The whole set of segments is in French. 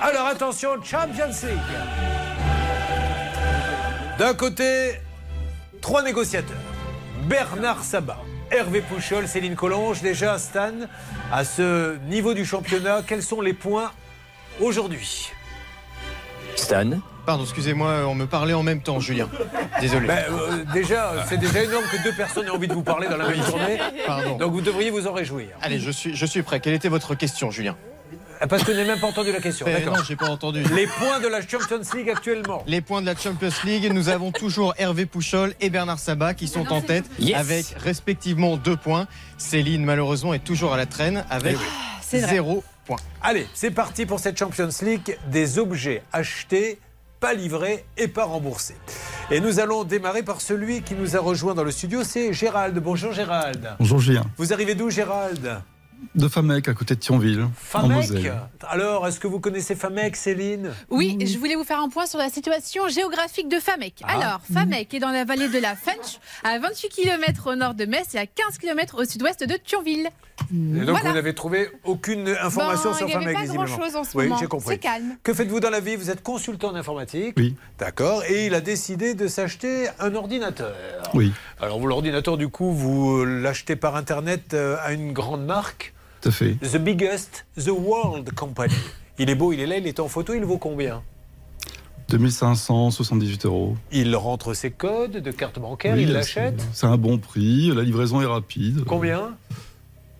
Alors attention, Champions League. D'un côté, trois négociateurs. Bernard Sabat, Hervé Pouchol, Céline Collonge. Déjà, Stan, à ce niveau du championnat, quels sont les points aujourd'hui? Stan? Pardon, excusez-moi, on me parlait en même temps, Julien. Désolé. Ben, euh, Déjà, c'est déjà énorme que deux personnes aient envie de vous parler dans la même journée. Pardon. Donc vous devriez vous en réjouir. Allez, je suis, je suis prêt. Quelle était votre question, Julien? Parce que je n'ai même pas entendu la question. Eh D'accord. Non, j'ai pas entendu. Les points de la Champions League actuellement. Les points de la Champions League, nous avons toujours Hervé Pouchol et Bernard Sabat qui sont en tête Yes. avec respectivement deux points. Céline, malheureusement, est toujours à la traîne avec C'est vrai. zéro point. Allez, c'est parti pour cette Champions League. Des objets achetés, pas livrés et pas remboursés. Et nous allons démarrer par celui qui nous a rejoint dans le studio, c'est Gérald. Bonjour Gérald. Bonjour Julien. Vous arrivez d'où Gérald? De Famec, à côté de Thionville, Famec. Alors, est-ce que vous connaissez Famec, Céline? Oui, je voulais vous faire un point sur la situation géographique de Famec. Ah. Alors, Famec est dans la vallée de la Fench, à 28 km au nord de Metz et à 15 km au sud-ouest de Thionville. Et donc, Voilà. vous n'avez trouvé aucune information Bon, sur il n'y avait Famec, pas grand-chose en ce oui, moment. j'ai compris. C'est calme. Que faites-vous dans la vie? Vous êtes consultant en informatique. Oui. D'accord. Et il a décidé de s'acheter un ordinateur. Oui, Alors, vous, l'ordinateur, du coup, vous l'achetez par Internet euh, à une grande marque tout à fait? The biggest, the world company. Il est beau, il est là, il est en photo, il vaut combien? 2578 euros. Il rentre ses codes de carte bancaire, Oui, il l'achète. C'est un bon prix, la livraison est rapide. Combien?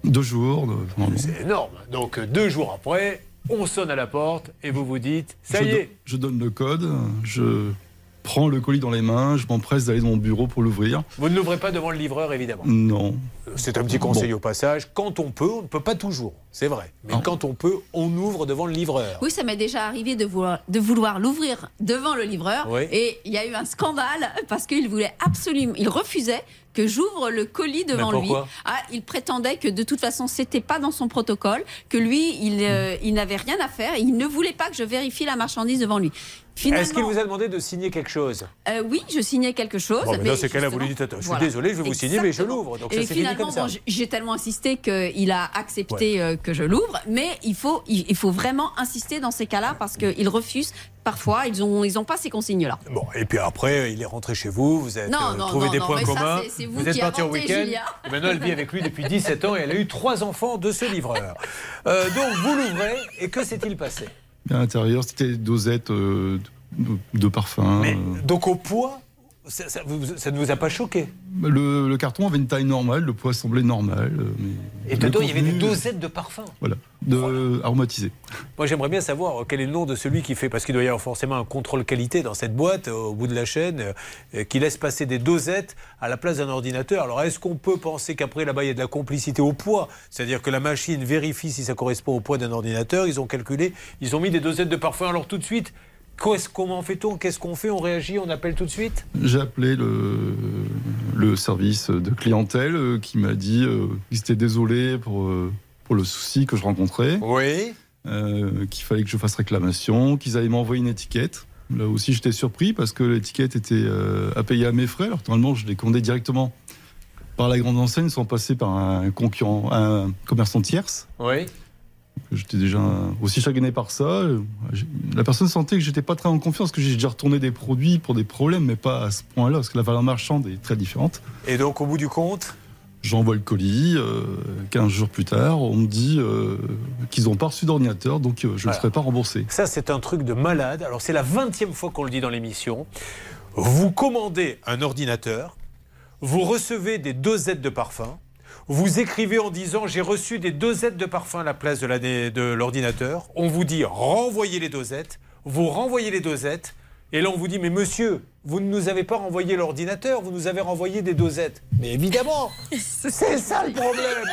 Deux jours. C'est énorme. Donc deux jours après, on sonne à la porte et vous vous dites, ça je, y est. je donne le code, je prends le colis dans les mains, je m'empresse d'aller dans mon bureau pour l'ouvrir. Vous ne l'ouvrez pas devant le livreur, évidemment. Non. C'est un petit conseil au passage. Quand on peut, on ne peut pas toujours, c'est vrai. Mais Non. quand on peut, on ouvre devant le livreur. Oui, ça m'est déjà arrivé de vouloir, de vouloir l'ouvrir devant le livreur. Oui. Et il y a eu un scandale parce qu'il voulait absolument, il refusait que j'ouvre le colis devant Mais lui. Ah, il prétendait que de toute façon, c'était pas dans son protocole, que lui, il, euh, il n'avait rien à faire. et Il ne voulait pas que je vérifie la marchandise devant lui. Est-ce qu'il vous a demandé de signer quelque chose? Euh, oui, je signais quelque chose. Bon, mais Dans ces cas-là, vous lui dites Attends, Je suis voilà. désolé, je vais vous signer, mais je l'ouvre. Donc Et ça finalement, bon, j'ai tellement insisté qu'il a accepté euh, que je l'ouvre, mais il faut, il, faut vraiment insister dans ces cas-là parce qu'ils refusent. Parfois, ils n'ont ils ont pas ces consignes-là. Bon, et puis après, il est rentré chez vous, vous avez euh, trouvé non, des non, points ça, communs, vous êtes parti en inventez, week-end, et maintenant elle vit avec lui depuis 17 ans et elle a eu trois enfants de ce livreur. Euh, donc vous l'ouvrez, et que s'est-il passé? À l'intérieur, c'était dosettes euh, de, de parfum. Mais euh. donc au poids, ça, ça vous- ça ne vous a pas choqué Le, le carton avait une taille normale, le poids semblait normal. euh, Mais Et dedans, il y avait des contenu, dosettes de parfum. Voilà, de, aromatisé. Moi, j'aimerais bien savoir euh, quel est le nom de celui qui fait, parce qu'il doit y avoir forcément un contrôle qualité dans cette boîte, euh, au bout de la chaîne, euh, qui laisse passer des dosettes à la place d'un ordinateur. Alors, est-ce qu'on peut penser qu'après, là-bas, il y a de la complicité au poids? C'est-à-dire que la machine vérifie si ça correspond au poids d'un ordinateur, ils ont calculé, ils ont mis des dosettes de parfum. Alors, tout de suite, comment fait-on Qu'est-ce qu'on fait On réagit On appelle tout de suite J'ai appelé le, le service de clientèle euh, qui m'a dit euh, qu'ils étaient désolés pour, euh, pour le souci que je rencontrais, Oui. euh, qu'il fallait que je fasse réclamation, qu'ils allaient m'envoyer une étiquette. Là aussi, j'étais surpris parce que l'étiquette était euh, à payer à mes frais. Alors, normalement, je l'ai commandé directement par la grande enseigne sans passer par un concurrent, un commerçant tierce. Oui. J'étais déjà aussi chagriné par ça. La personne sentait que j'étais pas très en confiance, que j'ai déjà retourné des produits pour des problèmes, mais pas à ce point-là, parce que la valeur marchande est très différente. Et donc, au bout du compte J'envoie le colis, euh, 15 jours plus tard, on me dit euh, qu'ils n'ont pas reçu d'ordinateur, donc euh, je ne serai pas remboursé. Ça, c'est un truc de malade. Alors, c'est la 20e fois qu'on le dit dans l'émission. Vous commandez un ordinateur, vous recevez des dosettes de parfum, vous écrivez en disant j'ai reçu des dosettes de parfum à la place de l'ordinateur. On vous dit renvoyez les dosettes, vous renvoyez les dosettes, et là on vous dit mais monsieur, vous ne nous avez pas renvoyé l'ordinateur, vous nous avez renvoyé des dosettes. Mais évidemment, c'est ça le problème.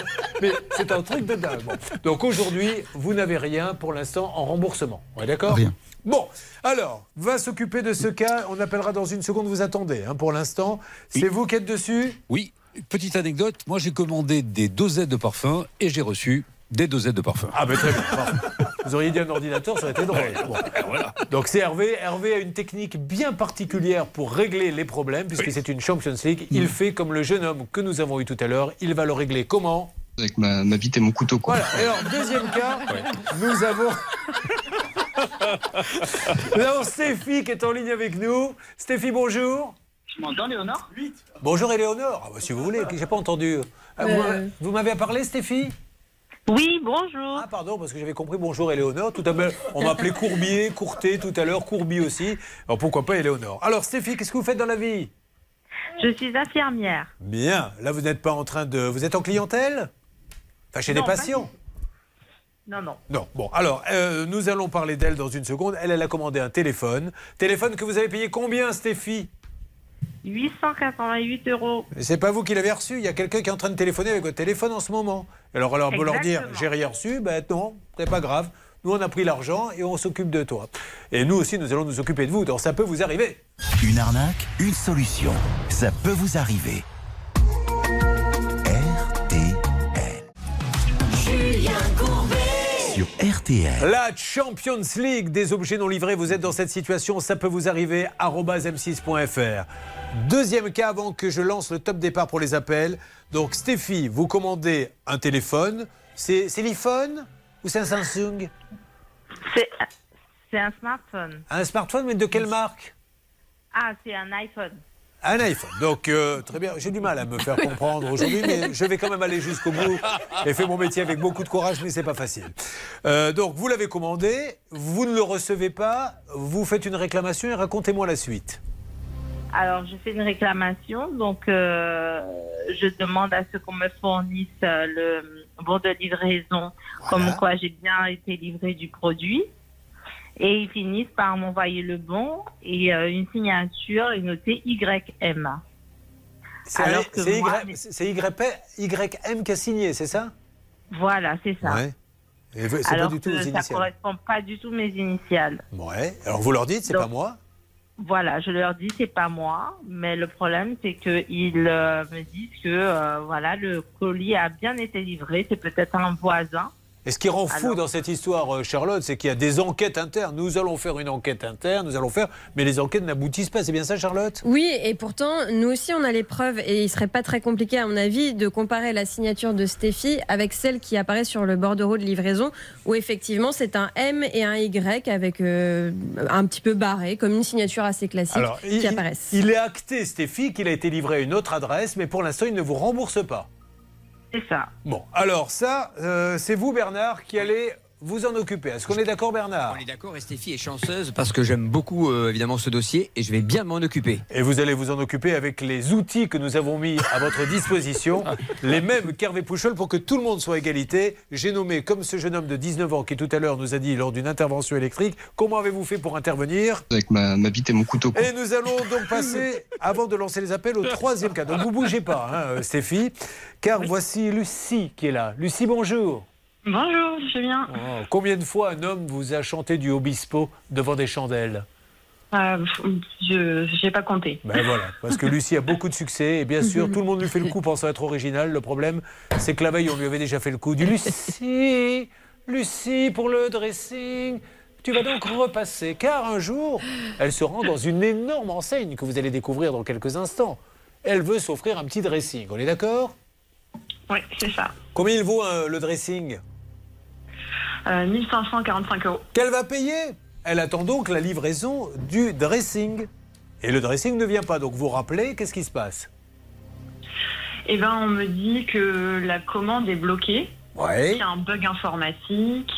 Mais c'est un truc de dingue. Bon. Donc aujourd'hui, vous n'avez rien pour l'instant en remboursement. On est d'accord Rien. Bon, alors, va s'occuper de ce cas. On appellera dans une seconde, vous attendez. hein, pour l'instant, c'est vous qui êtes dessus? Oui, petite anecdote, moi j'ai commandé des dosettes de parfum et j'ai reçu des dosettes de parfum. Ah ben très bien. Vous auriez dit un ordinateur, ça aurait été drôle. Bon. Donc c'est Hervé. Hervé a une technique bien particulière pour régler les problèmes, puisque c'est une Champions League. Il fait comme le jeune homme que nous avons eu tout à l'heure. Il va le régler comment? Avec ma, ma bite et mon couteau. Quoi. Voilà. Et alors, deuxième cas, nous avons... Nous avons Stéphie qui est en ligne avec nous. Stéphie, bonjour. Tu m'entends, Léonore? Bonjour Éléonore. Ah, bah, si vous voulez, j'ai pas entendu. Ah, vous, Euh. vous m'avez parlé, Stéphie? Oui, bonjour. Ah pardon, parce que j'avais compris bonjour Éléonore. Tout à l'heure, on m'appelait Courbier, Courté tout à l'heure, Courbi aussi. Alors pourquoi pas Éléonore? Alors Stéphie, qu'est-ce que vous faites dans la vie? Je suis infirmière. Bien. Là, vous n'êtes pas en train de. Vous êtes en clientèle? Enfin, chez Non, des pas patients? Non, non. Non. Bon, alors, euh, nous allons parler d'elle dans une seconde. Elle, elle a commandé un téléphone. Téléphone que vous avez payé combien, Stéphie? 888 euros. C'est pas vous qui l'avez reçu. Il y a quelqu'un qui est en train de téléphoner avec votre téléphone en ce moment. Alors, alors, vous leur dire, j'ai rien reçu, ben non, c'est pas grave. Nous, on a pris l'argent et on s'occupe de toi. Et nous aussi, nous allons nous occuper de vous. Donc, ça peut vous arriver. Une arnaque, une solution. Ça peut vous arriver. Sur RTL. La Champions League des objets non livrés, vous êtes dans cette situation, ça peut vous arriver, arobase m6.fr. Deuxième cas avant que je lance le top départ pour les appels. Donc Stéphie, vous commandez un téléphone. C'est l'iPhone ou c'est un Samsung? C'est un smartphone. Un smartphone, mais de quelle marque? Ah, c'est un iPhone. Un iPhone. Donc, euh, très bien. J'ai du mal à me faire comprendre aujourd'hui, mais je vais quand même aller jusqu'au bout et faire mon métier avec beaucoup de courage, mais c'est pas facile. Euh, donc, vous l'avez commandé, vous ne le recevez pas, vous faites une réclamation et racontez-moi la suite. Alors, je fais une réclamation, donc euh, je demande à ce qu'on me fournisse le bon de livraison, comme quoi j'ai bien été livré du produit. Et ils finissent par m'envoyer le bon et euh, une signature est notée YM. C'est YM qui a signé, c'est ça? Voilà, c'est ça. Ouais. Et C'est pas du tout que ça correspond pas du tout mes initiales. Ouais. Alors vous leur dites, c'est pas moi? Voilà, je leur dis c'est pas moi, mais le problème c'est que ils euh, me disent que euh, voilà le colis a bien été livré, c'est peut-être un voisin. Et ce qui rend fou Alors- dans cette histoire, euh, Charlotte, c'est qu'il y a des enquêtes internes. Nous allons faire une enquête interne, nous allons faire, mais les enquêtes n'aboutissent pas. C'est bien ça, Charlotte? Oui, et pourtant, nous aussi, on a les preuves, et il serait pas très compliqué, à mon avis, de comparer la signature de Stéphie avec celle qui apparaît sur le bordereau de livraison, où effectivement, c'est un M et un Y avec euh, un petit peu barré, comme une signature assez classique Alors, qui il, apparaissent. il est acté, Stéphie, qu'il a été livré à une autre adresse, mais pour l'instant, il ne vous rembourse pas. Bon, alors ça, euh, c'est vous, Bernard, qui allez vous en occuper. Est-ce qu'on est d'accord, Bernard On est d'accord, et Stéphie est chanceuse parce que j'aime beaucoup euh, évidemment ce dossier et je vais bien m'en occuper. Et vous allez vous en occuper avec les outils que nous avons mis à votre disposition, les mêmes qu'Hervé Pouchol pour que tout le monde soit à égalité. J'ai nommé comme ce jeune homme de 19 ans qui tout à l'heure nous a dit lors d'une intervention électrique, comment avez-vous fait pour intervenir? Avec ma, ma bite et mon couteau. quoi. Et nous allons donc passer, avant de lancer les appels, au troisième cas. Donc vous bougez pas, hein, euh, Stéphie, car voici Lucie qui est là. Lucie, bonjour. Bonjour, bien. Oh, combien de fois un homme vous a chanté du Obispo devant des chandelles Euh, je j'ai pas compté. Ben voilà, parce que Lucie a beaucoup de succès et bien sûr, tout le monde lui fait le coup pensant être original. Le problème, c'est que la veille, on lui avait déjà fait le coup du Lucie, Lucie pour le dressing. Tu vas donc repasser, car un jour, elle se rend dans une énorme enseigne que vous allez découvrir dans quelques instants. Elle veut s'offrir un petit dressing, on est d'accord? Oui, c'est ça. Combien il vaut euh, le dressing? 1545 euros. Qu'elle va payer Elle attend donc la livraison du dressing. Et le dressing ne vient pas, donc vous rappelez, qu'est-ce qui se passe Eh ben, on me dit que la commande est bloquée, Ouais. qu'il y a un bug informatique.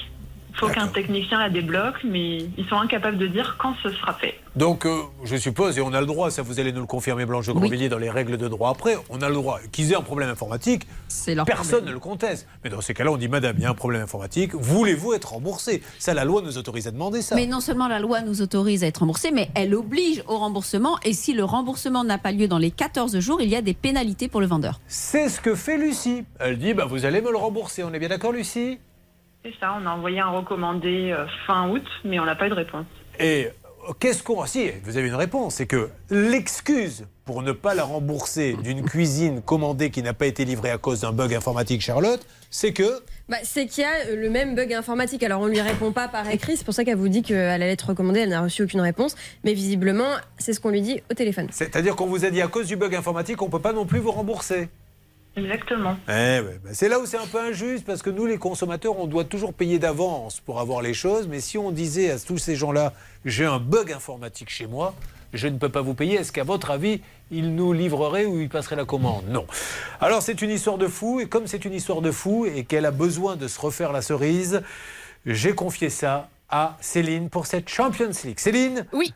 Il faut qu'un technicien la débloque, mais ils sont incapables de dire quand ce sera fait. Donc, euh, je suppose, et on a le droit, ça vous allez nous le confirmer, Blanche de Grandvilliers, dans les règles de droit après, on a le droit qu'ils aient un problème informatique, personne problème. ne le conteste. Mais dans ces cas-là, on dit, Madame, il y a un problème informatique, voulez-vous être remboursé? Ça, la loi nous autorise à demander ça. Mais non seulement la loi nous autorise à être remboursé, mais elle oblige au remboursement. Et si le remboursement n'a pas lieu dans les 14 jours, il y a des pénalités pour le vendeur. C'est ce que fait Lucie. Elle dit, bah, vous allez me le rembourser. On est bien d'accord, Lucie? C'est ça, on a envoyé un recommandé euh, fin août, mais on n'a pas eu de réponse. Et euh, qu'est-ce qu'on. Si, vous avez une réponse. C'est que l'excuse pour ne pas la rembourser d'une cuisine commandée qui n'a pas été livrée à cause d'un bug informatique, Charlotte, c'est que. Bah, c'est qu'il y a euh, le même bug informatique. Alors, on lui répond pas par écrit. C'est pour ça qu'elle vous dit qu'elle allait être recommandée. Elle n'a reçu aucune réponse. Mais visiblement, c'est ce qu'on lui dit au téléphone. C'est-à-dire qu'on vous a dit à cause du bug informatique, on ne peut pas non plus vous rembourser. Exactement. Eh ouais, bah c'est là où c'est un peu injuste parce que nous, les consommateurs, on doit toujours payer d'avance pour avoir les choses. Mais si on disait à tous ces gens-là, j'ai un bug informatique chez moi, je ne peux pas vous payer, est-ce qu'à votre avis, ils nous livreraient ou ils passeraient la commande? Non. Alors c'est une histoire de fou et comme c'est une histoire de fou et qu'elle a besoin de se refaire la cerise, j'ai confié ça à Céline pour cette Champions League. Céline Oui.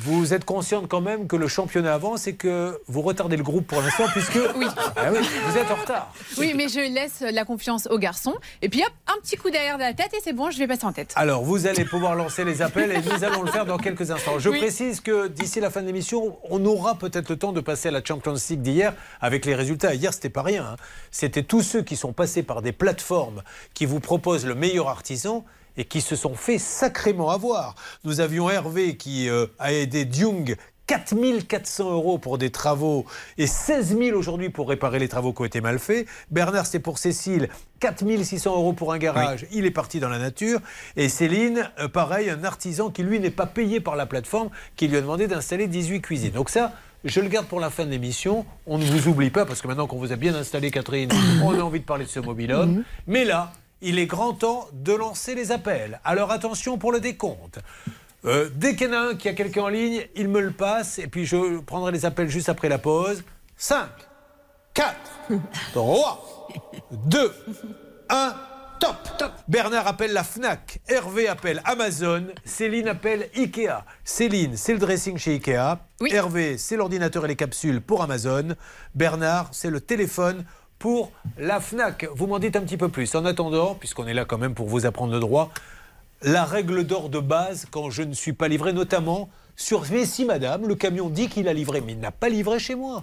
Vous êtes consciente quand même que le championnat avance et que vous retardez le groupe pour l'instant puisque Oui. Ah oui, vous êtes en retard. Oui, mais je laisse la confiance aux garçons. Et puis hop, un petit coup derrière de la tête et c'est bon, je vais passer en tête. Alors, vous allez pouvoir lancer les appels et nous allons le faire dans quelques instants. Je Oui. précise que d'ici la fin de l'émission, on aura peut-être le temps de passer à la Champions League d'hier avec les résultats. Hier, c'était pas rien. hein. C'était tous ceux qui sont passés par des plateformes qui vous proposent le meilleur artisan et qui se sont fait sacrément avoir. Nous avions Hervé qui euh, a aidé Dung 4400 euros pour des travaux et 16 000 aujourd'hui pour réparer les travaux qui ont été mal faits. Bernard, c'est pour Cécile, 4600 euros pour un garage. Il est parti dans la nature. Et Céline, euh, pareil, un artisan qui, lui, n'est pas payé par la plateforme, qui lui a demandé d'installer 18 cuisines. Donc ça, je le garde pour la fin de l'émission. On ne vous oublie pas, parce que maintenant qu'on vous a bien installé, Catherine, on a envie de parler de ce mobil-homme. Mais là, il est grand temps de lancer les appels. Alors attention pour le décompte. Euh, dès qu'il y en a un qui a quelqu'un en ligne, il me le passe et puis je prendrai les appels juste après la pause. 5, 4, 3, 2, 1, top. Bernard appelle la FNAC, Hervé appelle Amazon, Céline appelle Ikea. Céline, c'est le dressing chez Ikea. Hervé, c'est l'ordinateur et les capsules pour Amazon. Bernard, c'est le téléphone pour la FNAC. Vous m'en dites un petit peu plus. En attendant, puisqu'on est là quand même pour vous apprendre le droit, la règle d'or de base quand je ne suis pas livré, notamment sur mais si madame, le camion dit qu'il a livré, mais il n'a pas livré chez moi.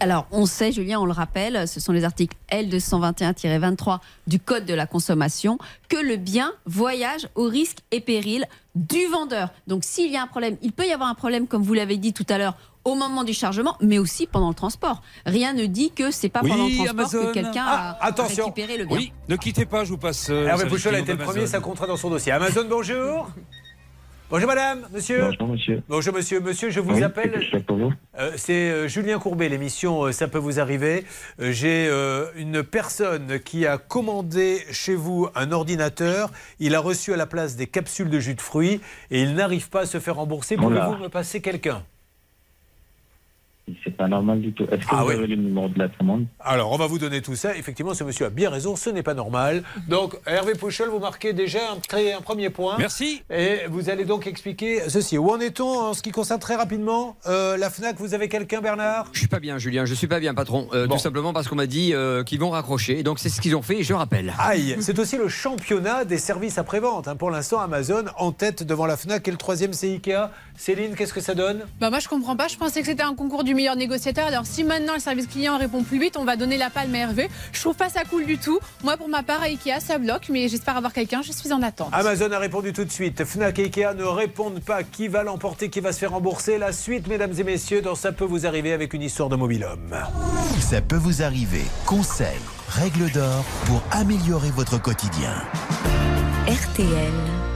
Alors, on sait, Julien, on le rappelle, ce sont les articles L221-23 du Code de la consommation, que le bien voyage au risque et péril du vendeur. Donc, s'il y a un problème, il peut y avoir un problème, comme vous l'avez dit tout à l'heure, au moment du chargement, mais aussi pendant le transport. Rien ne dit que c'est pas Oui, pendant le transport Amazon. que quelqu'un Ah, a attention. récupéré le bien. Oui, ne quittez pas, je vous passe. euh, Hervé Pouchol a été le premier, ça comptera dans son dossier. Amazon, bonjour. Bonjour madame, monsieur. Bonjour monsieur. Bonjour monsieur, monsieur, je vous Oui, appelle. vous Euh, c'est euh, Julien Courbet, l'émission euh, Ça peut vous arriver. Euh, J'ai une personne qui a commandé chez vous un ordinateur. Il a reçu à la place des capsules de jus de fruits et il n'arrive pas à se faire rembourser. Pouvez-vous me passer quelqu'un? C'est pas normal du tout. Est-ce que Ah vous oui. avez le numéro de la commande Alors, on va vous donner tout ça. Effectivement, ce monsieur a bien raison, ce n'est pas normal. Donc, Hervé Pouchol, vous marquez déjà un, très- un premier point. Merci. Et vous allez donc expliquer ceci. Où en est-on en ce qui concerne très rapidement euh, la FNAC? Vous avez quelqu'un, Bernard? Je suis pas bien, Julien. Je suis pas bien, patron. Euh, Bon. Tout simplement parce qu'on m'a dit euh, qu'ils vont raccrocher. Donc c'est ce qu'ils ont fait. Et je rappelle. Aïe, c'est aussi le championnat des services après-vente. hein. Pour l'instant, Amazon en tête devant la FNAC et le troisième, c'est Ikea. Céline, qu'est-ce que ça donne? Bah moi je comprends pas, je pensais que c'était un concours du meilleur négociateur. Alors si maintenant le service client répond plus vite, on va donner la palme à Hervé. Je trouve pas ça cool du tout. Moi pour ma part à Ikea ça bloque, mais j'espère avoir quelqu'un, je suis en attente. Amazon a répondu tout de suite. Fnac et Ikea ne répondent pas. Qui va l'emporter? Qui va se faire rembourser? La suite, mesdames et messieurs, dans Ça peut vous arriver avec une histoire de mobil-homme. Ça peut vous arriver. Conseils, règles d'or pour améliorer votre quotidien. RTL.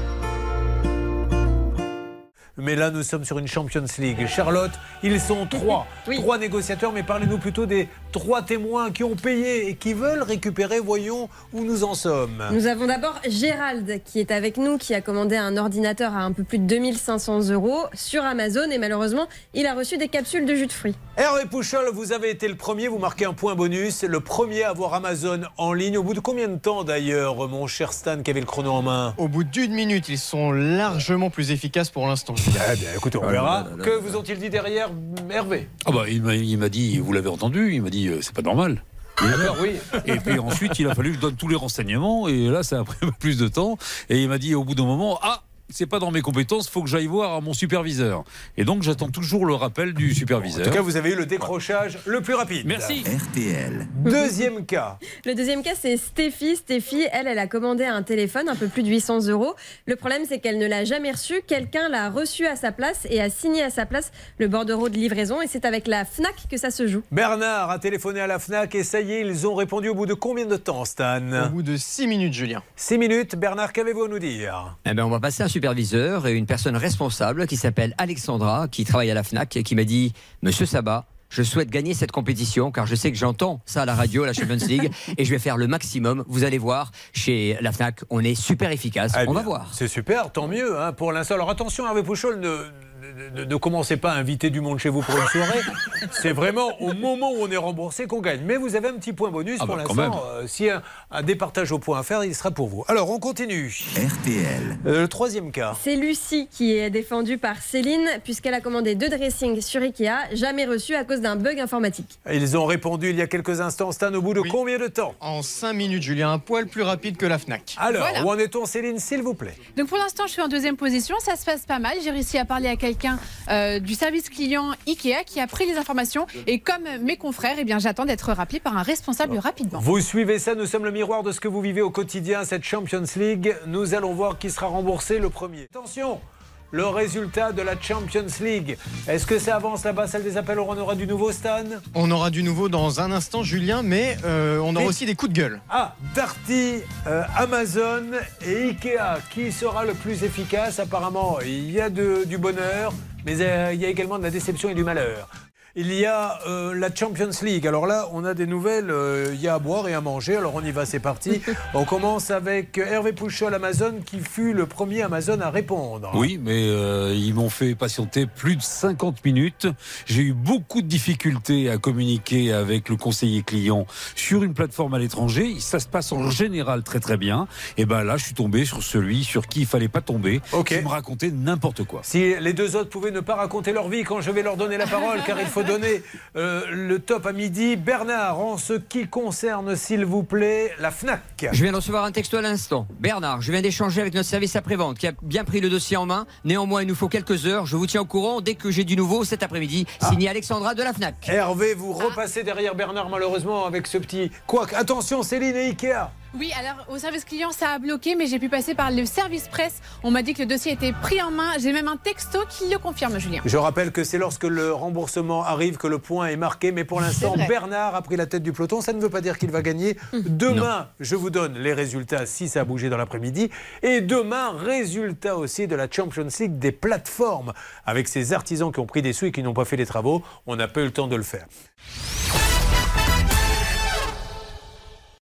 Mais là, nous sommes sur une Champions League. Charlotte, ils sont trois. Trois négociateurs, mais parlez-nous plutôt des trois témoins qui ont payé et qui veulent récupérer. Voyons où nous en sommes. Nous avons d'abord Gérald qui est avec nous, qui a commandé un ordinateur à un peu plus de 2500 euros sur Amazon et malheureusement, il a reçu des capsules de jus de fruits. Hervé Pouchol, vous avez été le premier, vous marquez un point bonus. Le premier à avoir Amazon en ligne. Au bout de combien de temps d'ailleurs, mon cher Stan, qui avait le chrono en main? Au bout d'une minute, ils sont largement plus efficaces pour l'instant. Eh bien, écoutez, on verra. Que vous ont-ils dit derrière, Hervé? Ah bah, il m'a il m'a dit, vous l'avez entendu, il m'a dit, euh, c'est pas normal. Et, D'accord, oui. et puis ensuite, il a fallu que je donne tous les renseignements, et là, ça a pris un peu plus de temps. Et il m'a dit au bout d'un moment, ah, c'est pas dans mes compétences, faut que j'aille voir mon superviseur. Et donc, j'attends toujours le rappel du En superviseur. tout cas, vous avez eu le décrochage le plus rapide. Merci. RTL. Deuxième cas. Le deuxième cas, c'est Stéphie. Stéphie, elle, elle a commandé un téléphone, un peu plus de 800 euros. Le problème, c'est qu'elle ne l'a jamais reçu. Quelqu'un l'a reçu à sa place et a signé à sa place le bordereau de livraison. Et c'est avec la FNAC que ça se joue. Bernard a téléphoné à la FNAC et ça y est, ils ont répondu au bout de combien de temps, Au Stan bout de 6 minutes, Julien. Six minutes. Bernard, qu'avez-vous à nous dire? Eh ben, on va passer un superviseur et une personne responsable qui s'appelle Alexandra, qui travaille à la FNAC, et qui m'a dit Monsieur Sabat, Je souhaite gagner cette compétition car je sais que j'entends ça à la radio, la Champions League, et je vais faire le maximum. Vous allez voir, chez la Fnac, on est super efficace. Eh on va voir. C'est super, tant mieux hein, pour l'instant. Alors attention, Hervé Pouchol, ne, ne, ne commencez pas à inviter du monde chez vous pour une soirée. C'est vraiment au moment où on est remboursé qu'on gagne. Mais vous avez un petit point bonus Ah pour bah, l'instant. Euh, si un, un départage au point à faire, il sera pour vous. Alors on continue. RTL. Euh, le troisième cas. C'est Lucie qui est défendue par Céline puisqu'elle a commandé deux dressings sur Ikea, jamais reçus à cause d'un bug informatique. Ils ont répondu il y a quelques instants. Stan, au bout de Oui. combien de temps En 5 minutes, Julien, un poil plus rapide que la Fnac. Alors, Voilà. où en est-on, Céline, s'il vous plaît? Donc pour l'instant, je suis en deuxième position. Ça se passe pas mal. J'ai réussi à parler à quelqu'un euh, du service client Ikea qui a pris les informations. Et comme mes confrères, eh bien, j'attends d'être rappelé par un responsable rapidement. Vous suivez ça, nous sommes le miroir de ce que vous vivez au quotidien, cette Champions League. Nous allons voir qui sera remboursé le premier. Attention le résultat de la Champions League. Est-ce que ça avance là-bas, celle des appels On aura du nouveau, Stan? On aura du nouveau dans un instant, Julien, mais euh, on aura aussi des coups de gueule. Ah, Darty, euh, Amazon et Ikea. Qui sera le plus efficace? Apparemment, il y a de- du bonheur, mais euh, il y a également de la déception et du malheur. Il y a euh, la Champions League. Alors là, on a des nouvelles. euh, il y a à boire et à manger. Alors on y va, c'est parti. on commence avec Hervé Pouchol, Amazon, qui fut le premier Amazon à répondre. Oui, mais euh, ils m'ont fait patienter plus de 50 minutes. J'ai eu beaucoup de difficultés à communiquer avec le conseiller client sur une plateforme à l'étranger. Ça se passe en général très très bien. Et ben là, je suis tombé sur celui sur qui il fallait pas tomber, Ok. qui me racontait n'importe quoi. Si les deux autres pouvaient ne pas raconter leur vie quand je vais leur donner la parole, car il faut donner euh, le top à midi. Bernard, en ce qui concerne, s'il vous plaît, la FNAC. Je viens de recevoir un texto à l'instant. Bernard, je viens d'échanger avec notre service après-vente qui a bien pris le dossier en main. Néanmoins, il nous faut quelques heures. Je vous tiens au courant dès que j'ai du nouveau cet après-midi. Signé Alexandra de la FNAC. Hervé, vous repassez derrière Bernard, malheureusement, avec ce petit. Quoique, attention, Céline et Ikea. Oui, alors au service client, ça a bloqué, mais j'ai pu passer par le service presse. On m'a dit que le dossier était pris en main. J'ai même un texto qui le confirme, Julien. Je rappelle que c'est lorsque le remboursement arrive que le point est marqué, mais pour l'instant. Bernard a pris la tête du peloton. Ça ne veut pas dire qu'il va gagner. Demain, je vous donne les résultats si ça a bougé dans l'après-midi. Et demain, résultat aussi de la Champions League des plateformes. Avec ces artisans qui ont pris des sous et qui n'ont pas fait les travaux, on n'a pas eu le temps de le faire.